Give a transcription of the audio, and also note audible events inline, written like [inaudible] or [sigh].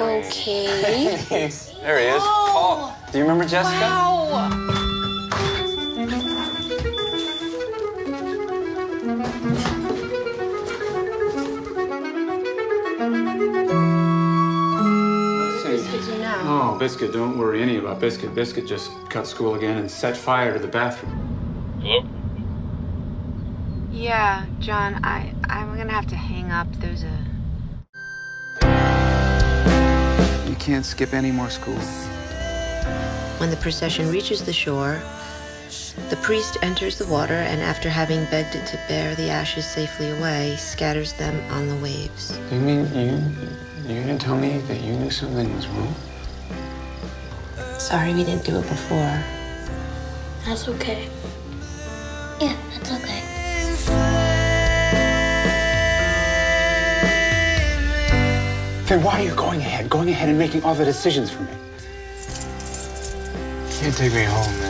Okay. [laughs] there he is. Paul. Do you remember Jessica? Wow. Oh, Biscuit, don't worry any about Biscuit. Biscuit just cut school again and set fire to the bathroom. Hello? Yeah, John, I I'm gonna have to hang up. There's a can't skip any more school. When the procession reaches the shore, the priest enters the water and, after having begged it to bear the ashes safely away, scatters them on the waves. You mean you you didn't tell me that you knew something was wrong? Sorry we didn't do it before. That's okay. Yeah, that's okay. Then why are you going ahead, going ahead and making all the decisions for me? You can't take me home, man.